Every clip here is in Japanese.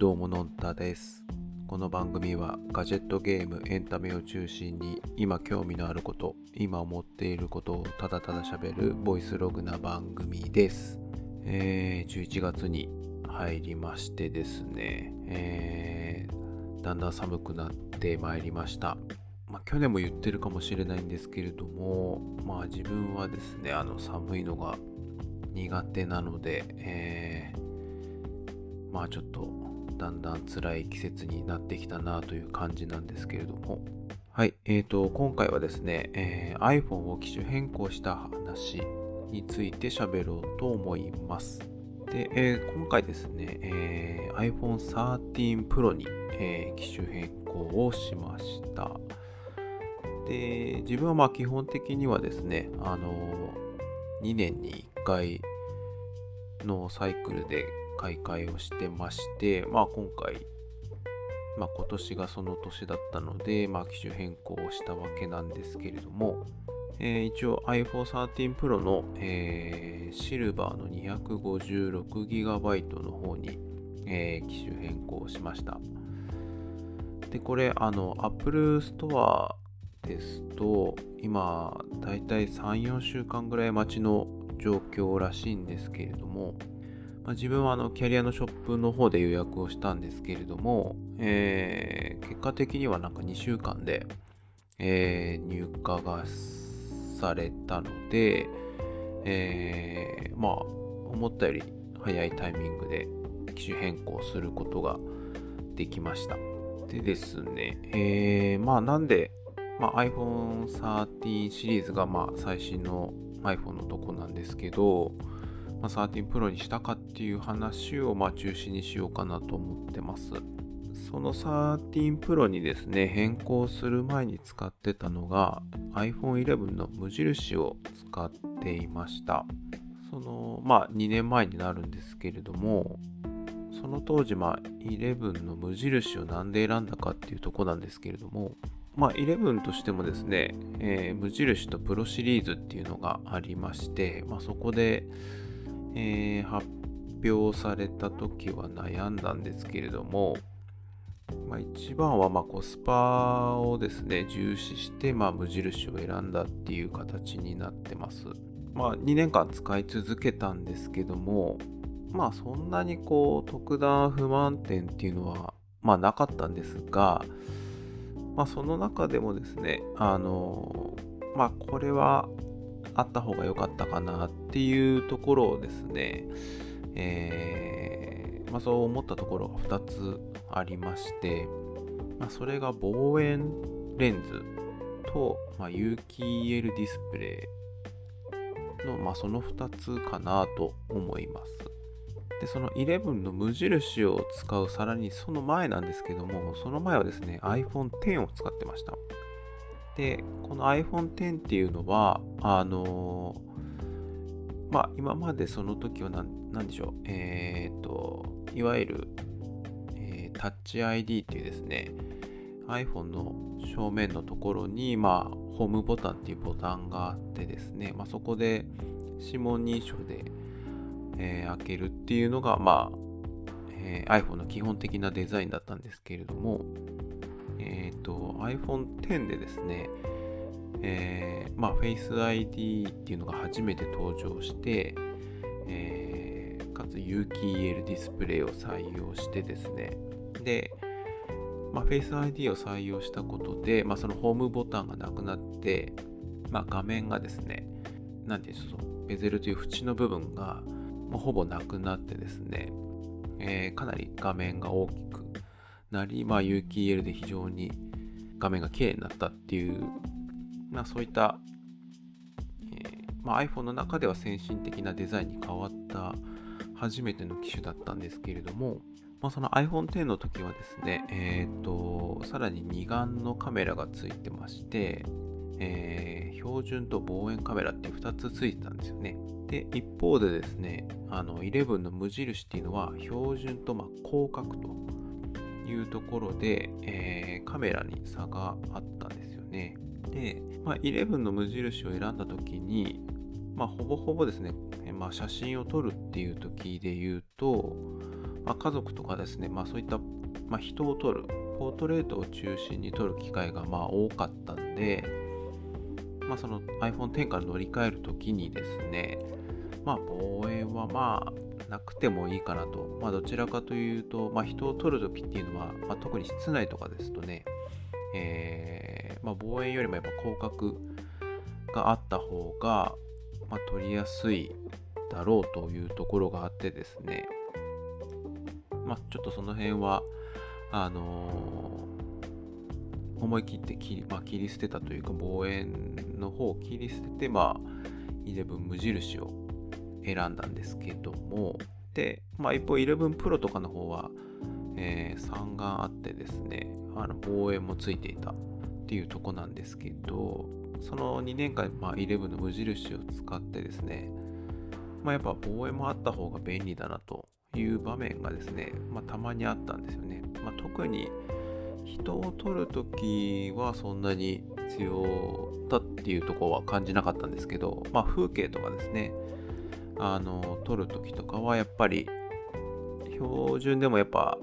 どうものんたです。この番組はガジェットゲームエンタメを中心に今興味のあること今思っていることをただただ喋るボイスログな番組です。えー、11月に入りましてですね、えー、だんだん寒くなってまいりました。まあ、去年も言ってるかもしれないんですけれども、まあ、自分はですねあの寒いのが苦手なので、えー、まあちょっとだんだん辛い季節になってきたなという感じなんですけれどもはい、えーと、今回はですね、えー、iPhone を機種変更した話について喋ろうと思います。で、えー、今回ですね、えー、iPhone 13 Pro に、え、機種変更をしました。で、自分はまあ基本的にはですね、あの2年に1回のサイクルで買い替えをしてまして、まあ今回、まあ今年がその年だったので、まあ機種変更をしたわけなんですけれども、えー、一応 iPhone 13 Pro の、えー、シルバーの 256GB の方に、えー、機種変更しました。で、これ、あの、Apple Store ですと、今、だいたい3、4週間ぐらい待ちの状況らしいんですけれども、まあ、自分はあのキャリアのショップの方で予約をしたんですけれども、えー、結果的にはなんか2週間で、えー、入荷がされたので、えー、まあ思ったより早いタイミングで機種変更することができました。でですね、えー、まあなんで、まあ、iPhone 13シリーズがまあ最新の iPhone のとこなんですけど、まあ、13 Pro にしたかっていう話をまあ中心にしようかなと思ってます。その13 Pro にですね、変更する前に使ってたのが iPhone 11の無印を使っていました。その、まあ2年前になるんですけれども、その当時、まあ11の無印をなんで選んだかっていうとこなんですけれども、まあ、11としてもですね、えー、無印とプロシリーズっていうのがありまして、まあ、そこで、えー、発表された時は悩んだんですけれども、まあ、一番はまコスパをですね、重視して、ま、無印を選んだっていう形になってます。まあ、2年間使い続けたんですけども、まあ、そんなにこう、特段不満点っていうのは、まあ、なかったんですが、まあ、その中でもですね、あの、まあ、これはあった方が良かったかなっていうところをですね、えー、まあ、そう思ったところが2つありまして、まあ、それが望遠レンズと、まあ、有機 EL ディスプレイの、まあ、その2つかなと思います。で、その11の無印を使うさらにその前なんですけども、その前はですね、iPhone X を使ってました。で、この iPhone X っていうのは、あのー、まあ、今までその時は何何でしょう、えっ、ー、と、いわゆる、えー、Touch ID っていうですね、iPhone の正面のところに、まあ、ホームボタンっていうボタンがあってですね、まあ、そこで指紋認証でえー、開けるっていうのが、まあ、えー、iPhone の基本的なデザインだったんですけれども、え、ー、と、iPhone X でですね、えー、まあ、Face ID っていうのが初めて登場して、えー、かつ有機 EL ディスプレイを採用してですね、で、まあ、Face ID を採用したことで、まあ、そのホームボタンがなくなって、まあ、画面がですね、なんていうんですか、ベゼルという縁の部分が、まほぼなくなってですね、えー、かなり画面が大きくなり、まあ、有機 EL で非常に画面が綺麗になったっていう、まあ、そういった、えー、まあ、iPhone の中では先進的なデザインに変わった初めての機種だったんですけれども、まあ、その iPhone X の時はですね、え、ー、と、さらに二眼のカメラがついてまして、えー、標準と望遠カメラって2つついてたんですよね。で、一方でですね、あの、11の無印っていうのは、標準とま広角というところで、えー、カメラに差があったんですよね。で、まあ、11の無印を選んだ時に、まあ、ほぼほぼですね、まあ、写真を撮るっていう時で言うと、まあ、家族とかですね、まあ、そういった、まあ、人を撮る、ポートレートを中心に撮る機会がまあ多かったんで、まあ、その iPhone X から乗り換えるときにですね、まあ、望遠はまあなくてもいいかなと、まあ、どちらかというと、まあ、人を撮るときっていうのは、まあ、特に室内とかですとね、えーま、望遠よりもやっぱ広角があった方が、まあ、撮りやすいだろうというところがあってですね、ま、ちょっとその辺は、あのー、思い切って切り,、ま、切り捨てたというか、望遠の方を切り捨てて、まあ、11無印を選んだんですけども、で、まあ、一方11 Pro とかの方は、えー、3眼あってですね、あの望遠もついていたっていうとこなんですけど、その2年間、まあ、11の無印を使ってですね、まあ、やっぱ望遠もあった方が便利だなという場面がですね、まあ、たまにあったんですよね。まあ、特に人を撮るときはそんなに必要だっていうところは感じなかったんですけど、まあ、風景とかですね、あの撮るときとかはやっぱり標準でもやっぱ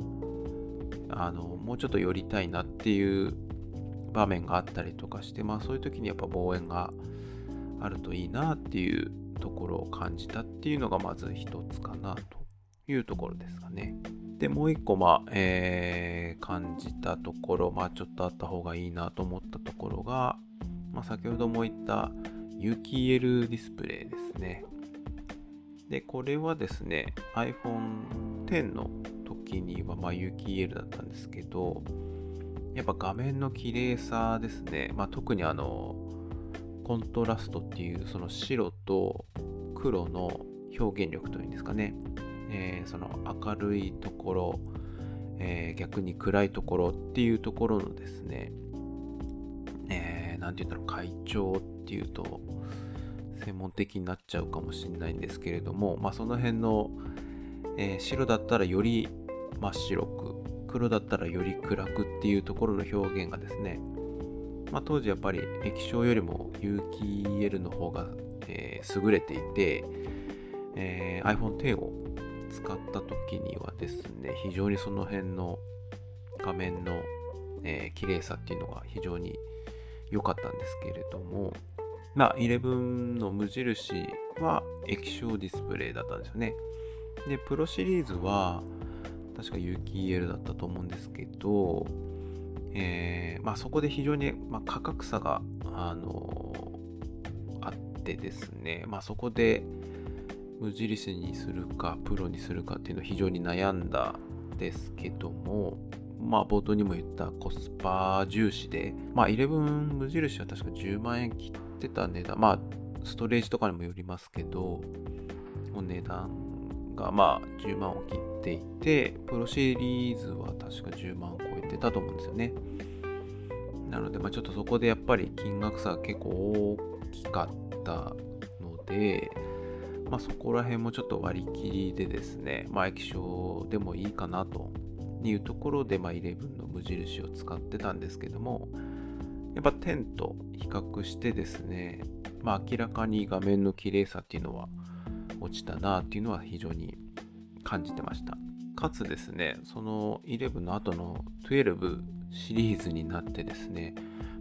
あのもうちょっと寄りたいなっていう場面があったりとかして、まあそういう時にやっぱ望遠があるといいなっていうところを感じたっていうのがまず一つかなというところですかね。で、もう一個、まあ、えー、感じたところ、まあちょっとあった方がいいなと思ったところが、まあ先ほども言った有機 EL ディスプレイですね。で、これはですね、iPhone X の時には、まあ、有機 EL だったんですけど、やっぱ画面の綺麗さですね、まあ、特にあのコントラストっていうその白と黒の表現力というんですかね、えー、その明るいところ、えー、逆に暗いところっていうところのですね、えー、て言うんだろう、会長っていうと専門的になっちゃうかもしれないんですけれども、まあ、その辺の、えー、白だったらより真っ白く黒だったらより暗くっていうところの表現がですね、まあ、当時やっぱり液晶よりも有機 EL の方が、えー、優れていて、えー、iPhone X を使った時にはですね、非常にその辺の画面の、えー、綺麗さっていうのが非常に良かったんですけれども、まあ、11の無印は液晶ディスプレイだったんですよね。で、プロシリーズは、確か有機 EL だったと思うんですけど、えー、まあ、そこで非常に、まあ、価格差が、あのー、あってですね、まあ、そこで無印にするかプロにするかっていうのを非常に悩んだですけども、まあ、冒頭にも言ったコスパ重視で、まあ、11無印は確か10万円切ってた値段、まあ、ストレージとかにもよりますけど、お値段がまあ10万を切っていて、プロシリーズは確か10万を超えてたと思うんですよね。なので、まあ、ちょっとそこでやっぱり金額差が結構大きかったので、まあ、そこら辺もちょっと割り切りでですね、まあ、液晶でもいいかなというところで、まあ、11の無印を使ってたんですけども、やっぱ10と比較してですね、まあ、明らかに画面の綺麗さっていうのは落ちたなっていうのは非常に感じてました。かつですね、その11の後の12シリーズになってですね、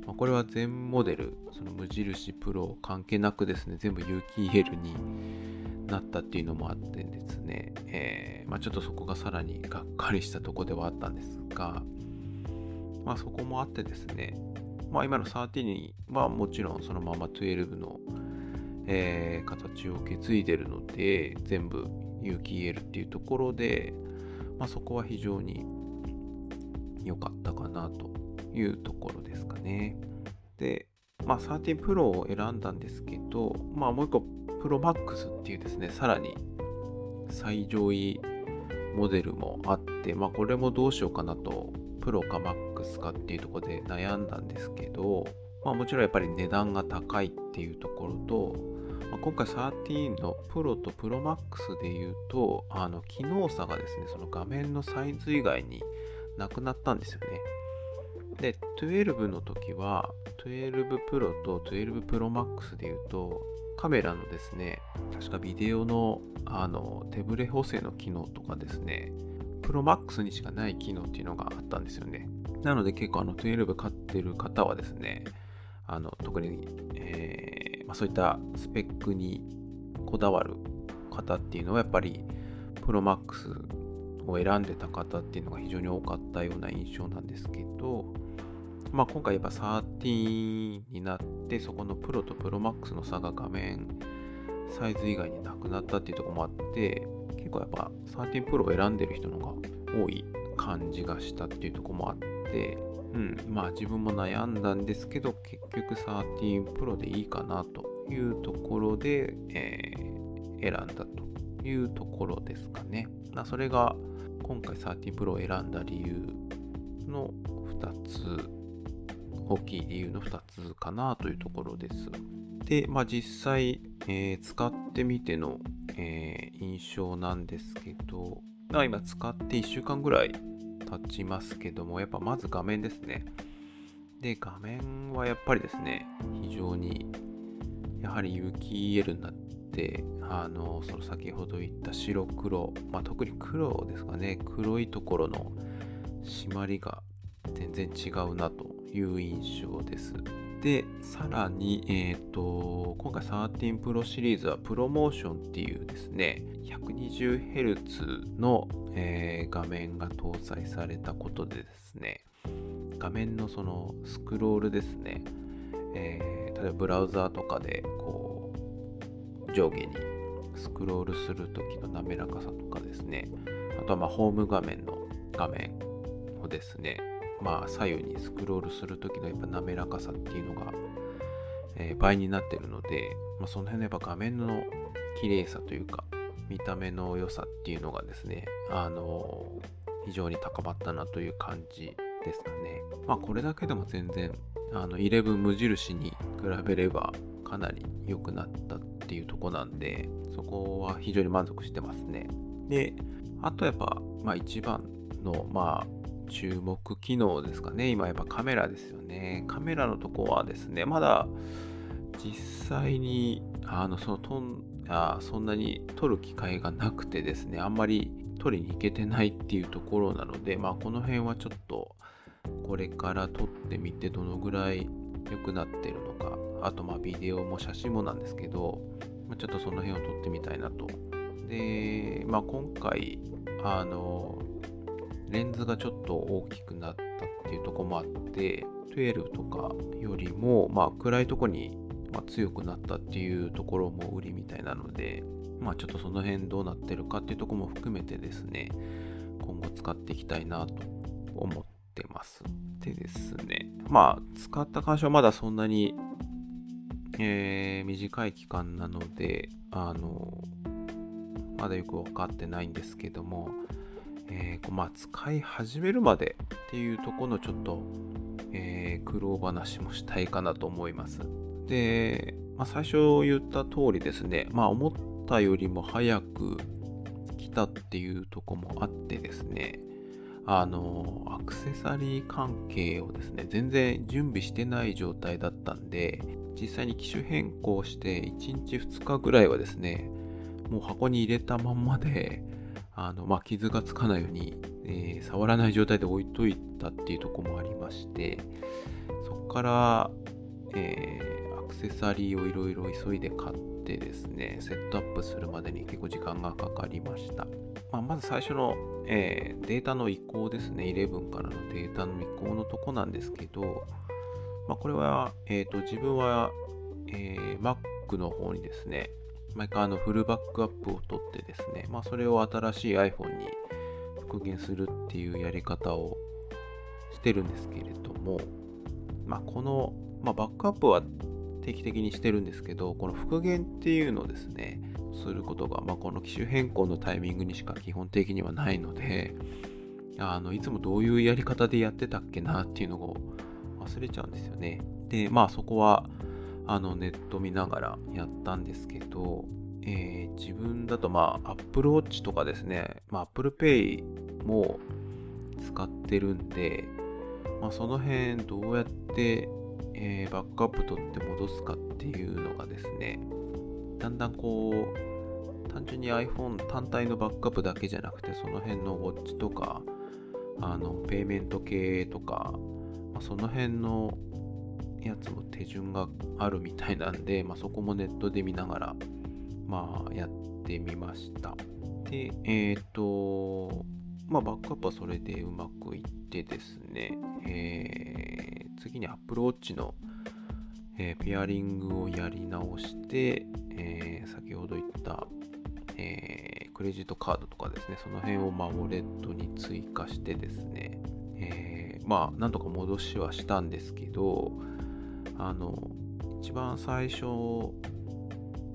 ま、これは全モデル、その無印プロ関係なくですね、全部有機 EL になったっていうのもあってですね、えー、まあ、ちょっとそこがさらにがっかりしたとこではあったんですが、まあ、そこもあってですね、まあ、今の13はもちろんそのまま12の、えー、形を受け継いでるので、全部有機 EL っていうところで、まあ、そこは非常に良かったかなというところですかね。で、まあ、13 Pro を選んだんですけど、まあ、もう一個 Pro Max っていうですね、さらに最上位モデルもあって、まあ、これもどうしようかなと、プロか Max かっていうとこで悩んだんですけど、まあ、もちろんやっぱり値段が高いっていうところと、まあ、今回13のプロとプロマックスで言うと、あの機能差がですね、その画面のサイズ以外になくなったんですよね。で、12の時は、12プロと12プロマックスで言うと、カメラのですね、確かビデオのあの手ブレ補正の機能とかですね、Pro Max にしかない機能っていうのがあったんですよね。なので結構あの12買ってる方はですね、あの特に、えーまあ、そういったスペックにこだわる方っていうのはやっぱり Pro Max を選んでた方っていうのが非常に多かったような印象なんですけど、まあ、今回やっぱ13になってそこのプロとプロマックスの差が画面サイズ以外になくなったっていうとこもあって結構やっぱ13プロを選んでる人のが多い感じがしたっていうとこもあってうんまあ自分も悩んだんですけど結局13プロでいいかなというところで、えー、選んだというところですかね。それが今回13プロを選んだ理由の2つ大きい理由の2つかなというところです。で、まあ、実際、えー、使ってみての、えー、印象なんですけど、まあ、今使って1週間ぐらい経ちますけども、やっぱまず画面ですね。で、画面はやっぱりですね、非常にやはり有機 EL になって、あの、その先ほど言った白黒、まあ、特に黒ですかね、黒いところの締まりが全然違うなという印象です。で、さらに、えっ、ー、と、今回13 Pro シリーズはプロモーションっていうですね、120Hz の、えー、画面が搭載されたことでですね、画面のそのスクロールですね、えー、例えばブラウザーとかでこう上下にスクロールするときの滑らかさとかですね、あとはまホーム画面の画面をですね、まあ、左右にスクロールするときのやっぱ滑らかさっていうのが、えー、倍になってるので、まあ、その辺のやっぱ画面の綺麗さというか、見た目の良さっていうのがですね、あのー、非常に高まったなという感じですかね。まあ、これだけでも全然、あの、11無印に比べればかなり良くなったっていうとこなんで、そこは非常に満足してますね。で、あとやっぱ、まあ一番の、まあ、注目機能ですかね。今やっぱカメラですよね。カメラのとこはですね、まだ実際にあのそのとんあそんなに撮る機会がなくてですね、あんまり撮りに行けてないっていうところなので、まあこの辺はちょっとこれから撮ってみてどのぐらい良くなってるのか、あとまあビデオも写真もなんですけど、ちょっとその辺を撮ってみたいなと。で、まあ今回、あの、レンズがちょっと大きくなったっていうとこもあって、12とかよりも、まあ、暗いとこに、ま強くなったっていうところも売りみたいなので、まあ、ちょっとその辺どうなってるかっていうとこも含めてですね、今後使っていきたいなと思ってます。でですね、まあ、使った感触はまだそんなに、えー、短い期間なので、あの、まだよくわかってないんですけども、えー、まあ、使い始めるまでっていうところのちょっと、えー、苦労話もしたいかなと思います。で、まあ、最初言った通りですね、まあ、思ったよりも早く来たっていうとこもあってですね、あの、アクセサリー関係をですね、全然準備してない状態だったんで、実際に機種変更して1日2日ぐらいはですね、もう箱に入れたまんまで、あの、まあ、傷がつかないように、えー、触らない状態で置いといたっていうとこもありまして、そこから、えー、アクセサリーをいろいろ急いで買ってですね、セットアップするまでに結構時間がかかりました。まあ、まず最初の、えー、データの移行ですね、11からのデータの移行のとこなんですけど、まあ、これは、えーと、自分は、えー、Mac の方にですね、毎回あのフルバックアップを取ってですね、まあ、それを新しい iPhone に復元するっていうやり方をしてるんですけれども、まあ、この、まあ、バックアップは定期的にしてるんですけど、この復元っていうのをですね、することが、まあ、この機種変更のタイミングにしか基本的にはないので、あのいつもどういうやり方でやってたっけなっていうのを忘れちゃうんですよね。で、まあそこはあのネット見ながらやったんですけど、えー、自分だとまあ Apple Watch とかですね、まあ、Apple Pay も使ってるんで、まあ、その辺どうやって、えー、バックアップ取って戻すかっていうのがですね、だんだんこう単純に iPhone 単体のバックアップだけじゃなくてその辺のウォッチとかあのペイメント系とか、まあ、その辺のやつも手順があるみたいなんで、まあ、そこもネットで見ながら、まあ、やってみました。で、えっ、ー、と、まあ、バックアップはそれでうまくいってですね、えー、次に Apple Watch の、えー、ペアリングをやり直して、えー、先ほど言った、え、クレジットカードとかですね、その辺をまあウォレットに追加してですね、え、まあ、なんとか戻しはしたんですけど、あの、一番最初、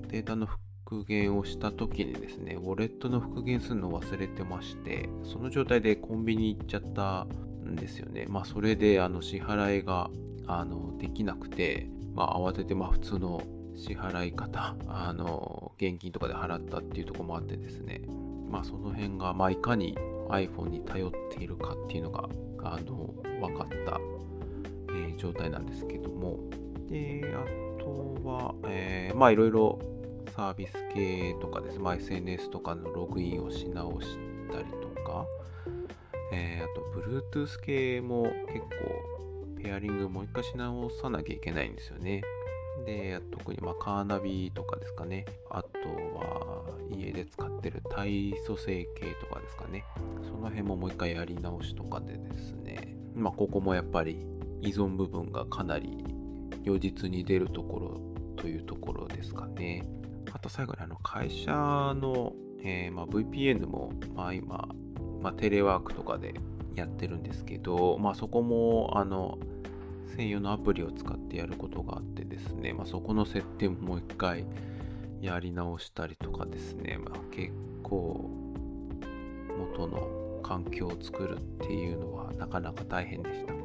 データの復元をした時にですね、ウォレットの復元するのを忘れてまして、その状態でコンビニ行っちゃったんですよね。まあ、それで、あの、支払いが、あの、できなくて、まあ、慌てて、まあ、普通の支払い方、あの、現金とかで払ったっていうところもあってですね、まあ、その辺が、まあ、いかに iPhone に頼っているかっていうのが、あの、分かった、状態なんですけども、で、あとは、えー、まあ、いろいろサービス系とかですね、まあ、SNS とかのログインをし直したりとか、えー、あと、Bluetooth 系も結構、ペアリングもう一回し直さなきゃいけないんですよね。で、特にまカーナビとかですかね。あとは家で使ってる体組成系とかですかね。その辺ももう一回やり直しとかでですね。まあここもやっぱり依存部分がかなり如実に出るところというところですかね。あと最後にあの会社の、えー、まあ、VPN も、まあ、今、まあ、テレワークとかでやってるんですけど、まあ、そこもあの専用のアプリを使ってやることがあってですね、まあ、そこの設定ももう一回やり直したりとかですね、まあ、結構元の環境を作るっていうのはなかなか大変でした。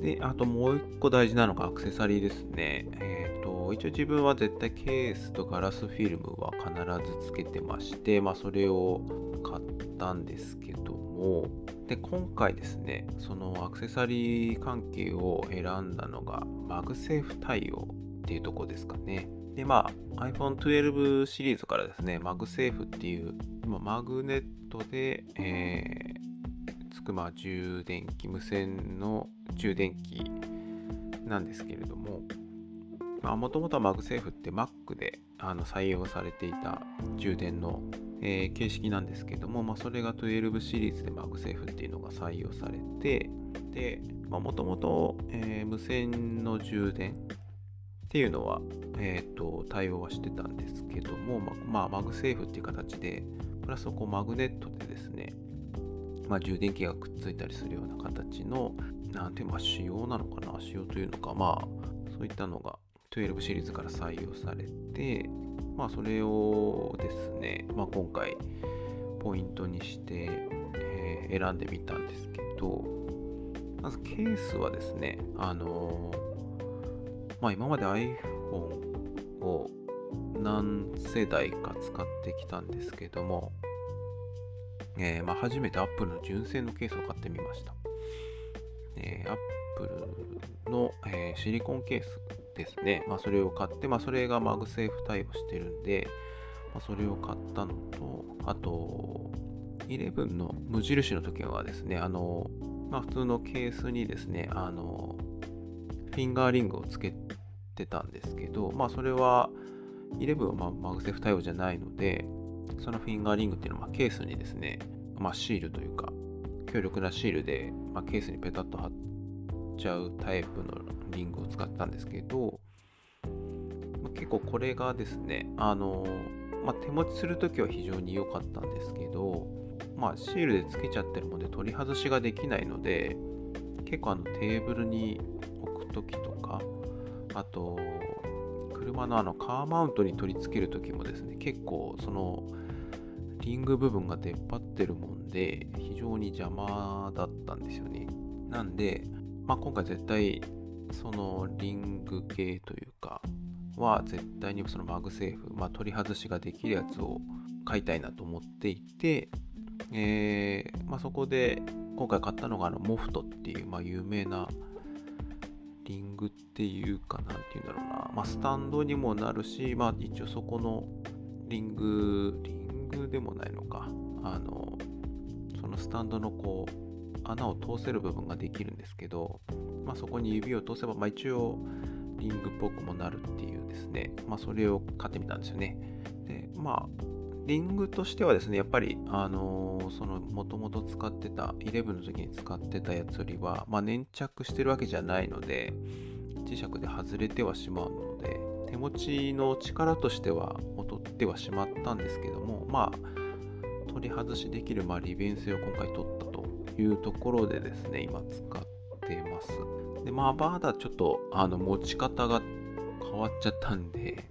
で、あともう一個大事なのがアクセサリーですね。えっ、ー、と、一応自分は絶対ケースとガラスフィルムは必ずつけてまして、まあそれを買ったんですけども、で、今回ですね、そのアクセサリー関係を選んだのが、 MagSafe 対応っていうとこですかね。で、まあ iPhone 12シリーズからですね、 MagSafe っていう、マグネットで、えー、つくま充電器、無線の充電器なんですけれども、もともとはマグセーフって Mac であの採用されていた充電の、えー、形式なんですけども、まあ、それが12シリーズで MagSafe っていうのが採用されて、で、もともと無線の充電っていうのは、えーと、対応はしてたんですけども、ままあ、 MagSafe っていう形で、プラスこうマグネットでですね、まあ、充電器がくっついたりするような形の、なんていう、まあ、仕様なのかな、仕様というのか、まあ、そういったのが12シリーズから採用されて、まあ、それをですね、まあ、今回、ポイントにして、えー、選んでみたんですけど、まずケースはですね、あのー、まあ、今まで iPhone を何世代か使ってきたんですけども、えー、まあ、初めて Apple の純正のケースを買ってみました。えー、Apple の、えー、シリコンケースですね。まあ、それを買って、まあ、それが MagSafe 対応してるんで、まあ、それを買ったのと、あと、11の無印の時はですね、あの、まあ、普通のケースにですね、あの、フィンガーリングをつけてたんですけど、まあ、それは、11は MagSafe 対応じゃないので、そのフィンガーリングっていうのはケースにですね、まあ、シールというか、強力なシールで、まあ、ケースにペタッと貼っちゃうタイプのリングを使ったんですけど、まあ、結構これがですね、あのまあ、手持ちするときは非常に良かったんですけど、まあ、シールで付けちゃってるので取り外しができないので、結構あのテーブルに置くときとか、あと、車のあのカーマウントに取り付けるときもですね、結構そのリング部分が出っ張ってるもんで、非常に邪魔だったんですよね。なんで、まあ、今回絶対そのリング系というかは絶対にその MagSafe、まあ、取り外しができるやつを買いたいなと思っていて、えーまあ、そこで今回買ったのがあの MOFT っていう、まあ、有名なリングっていうかなんていうんだろうな、まあ、スタンドにもなるし、まあ、一応そこのリングリでもないのか。あのそのスタンドのこう穴を通せる部分ができるんですけど、まあ、そこに指を通せば、まあ、一応リングっぽくもなるっていうですね、まあ、それを買ってみたんですよね。でまあリングとしてはですね、やっぱり、あのー、その、もともと使ってた、11の時に使ってたやつよりは、まあ、粘着してるわけじゃないので、磁石で外れてはしまうの、持ちの力としては劣ってはしまったんですけども、まあ、取り外しできる、まあ、利便性を今回取ったというところでですね、今使ってます。で、まあ、まだちょっと、あの、持ち方が変わっちゃったんで、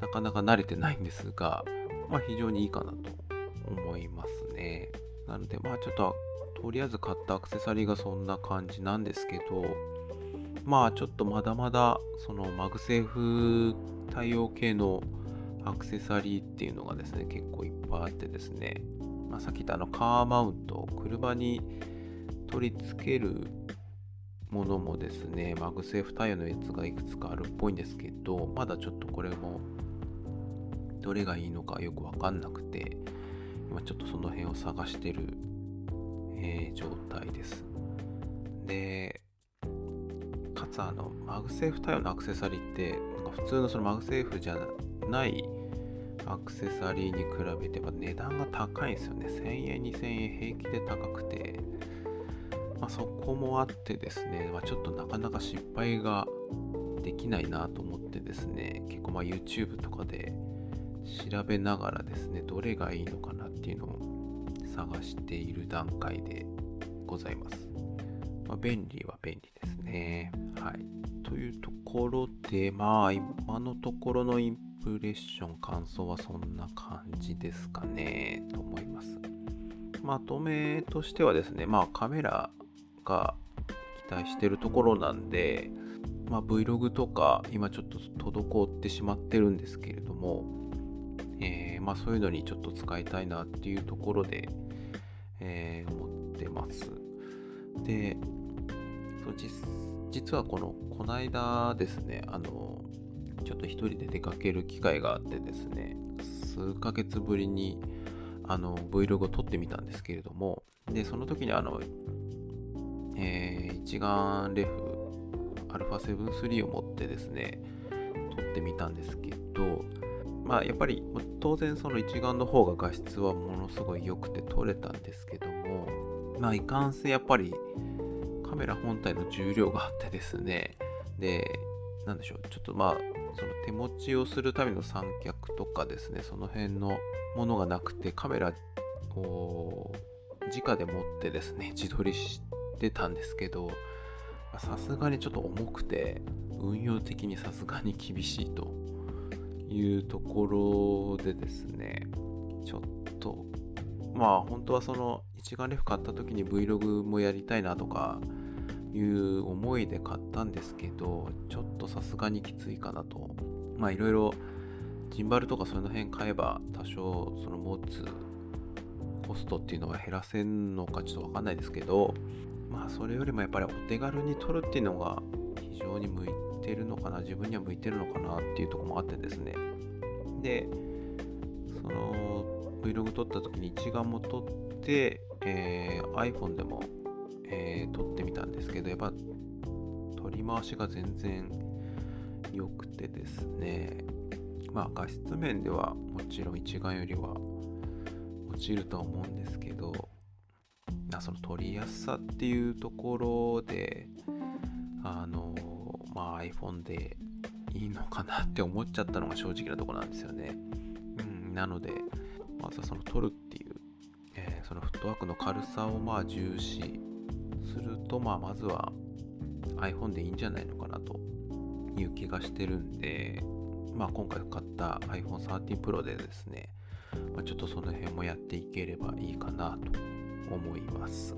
なかなか慣れてないんですが、まあ、非常にいいかなと思いますね。なので、まあちょっと、とりあえず買ったアクセサリーがそんな感じなんですけど、まあちょっとまだまだ、その MagSafe 対応系のアクセサリーっていうのがですね、結構いっぱいあってですね、まあ、さっき言ったあのカーマウント、車に取り付けるものもですね、 MagSafe 対応のやつがいくつかあるっぽいんですけど、まだちょっとこれもどれがいいのかよくわかんなくて、今ちょっとその辺を探してる、えー、状態です。で、かつあの、 MagSafe 対応のアクセサリーって、なんか普通のその MagSafe じゃないアクセサリーに比べて値段が高いんですよね。1000円、2000円平気で高くて、まあ、そこもあってですね、まあ、ちょっとなかなか失敗ができないなと思ってですね、結構まあ YouTube とかで調べながらですね、どれがいいのかなっていうのを探している段階でございます。まあ、便利は便利ですね。はい。というところで、まあ、今のところのインプレッション、感想はそんな感じですかね、と思います。まとめとしてはですね、まあ、カメラが期待してるところなんで、まあ、Vlog とか今ちょっと滞ってしまってるんですけれども、えー、まあ、そういうのにちょっと使いたいなっていうところで、えー、思ってます。で、そう実実はこの、この間ですね、あの、ちょっと一人で出かける機会があってですね、数ヶ月ぶりにあの Vlog を撮ってみたんですけれども、で、その時にあの、えー、一眼レフ α7-3 を持ってですね、撮ってみたんですけど、まあやっぱり当然その一眼の方が画質はものすごい良くて撮れたんですけどもまあいかんせんやっぱりカメラ本体の重量があってですね。でなんでしょう。ちょっとまあその手持ちをするための三脚とかですね。その辺のものがなくてカメラを直で持ってですね自撮りしてたんですけどさすがにちょっと重くて運用的にさすがに厳しいというところでですね、ちょっと、まあ本当はその一眼レフ買った時に Vlog もやりたいなとかいう思いで買ったんですけど、ちょっとさすがにきついかなと。まあいろいろジンバルとかその辺買えば多少その持つコストっていうのは減らせんのかちょっとわかんないですけど、まあそれよりもやっぱりお手軽に撮るっていうのが非常に向いてるのかな自分には向いてるのかなっていうとこもあってですねでその Vlog 撮った時に一眼も撮って、えー、iPhone でも、えー、撮ってみたんですけどやっぱ撮り回しが全然良くてですねまあ画質面ではもちろん一眼よりは落ちるとは思うんですけどその撮りやすさっていうところであのまあ iPhone でいいのかなって思っちゃったのが正直なとこなんですよね。うん、なので、まずはその撮るっていう、えー、そのフットワークの軽さをまあ重視すると、まあまずは iPhone でいいんじゃないのかなという気がしてるんで、まあ今回買った iPhone 13 Pro でですね、まあ、ちょっとその辺もやっていければいいかなと思います。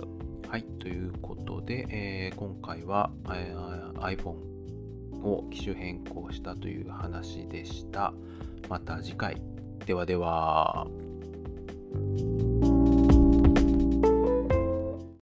はい、ということで、えー、今回は、iPhone を機種変更したという話でした。また次回。ではでは。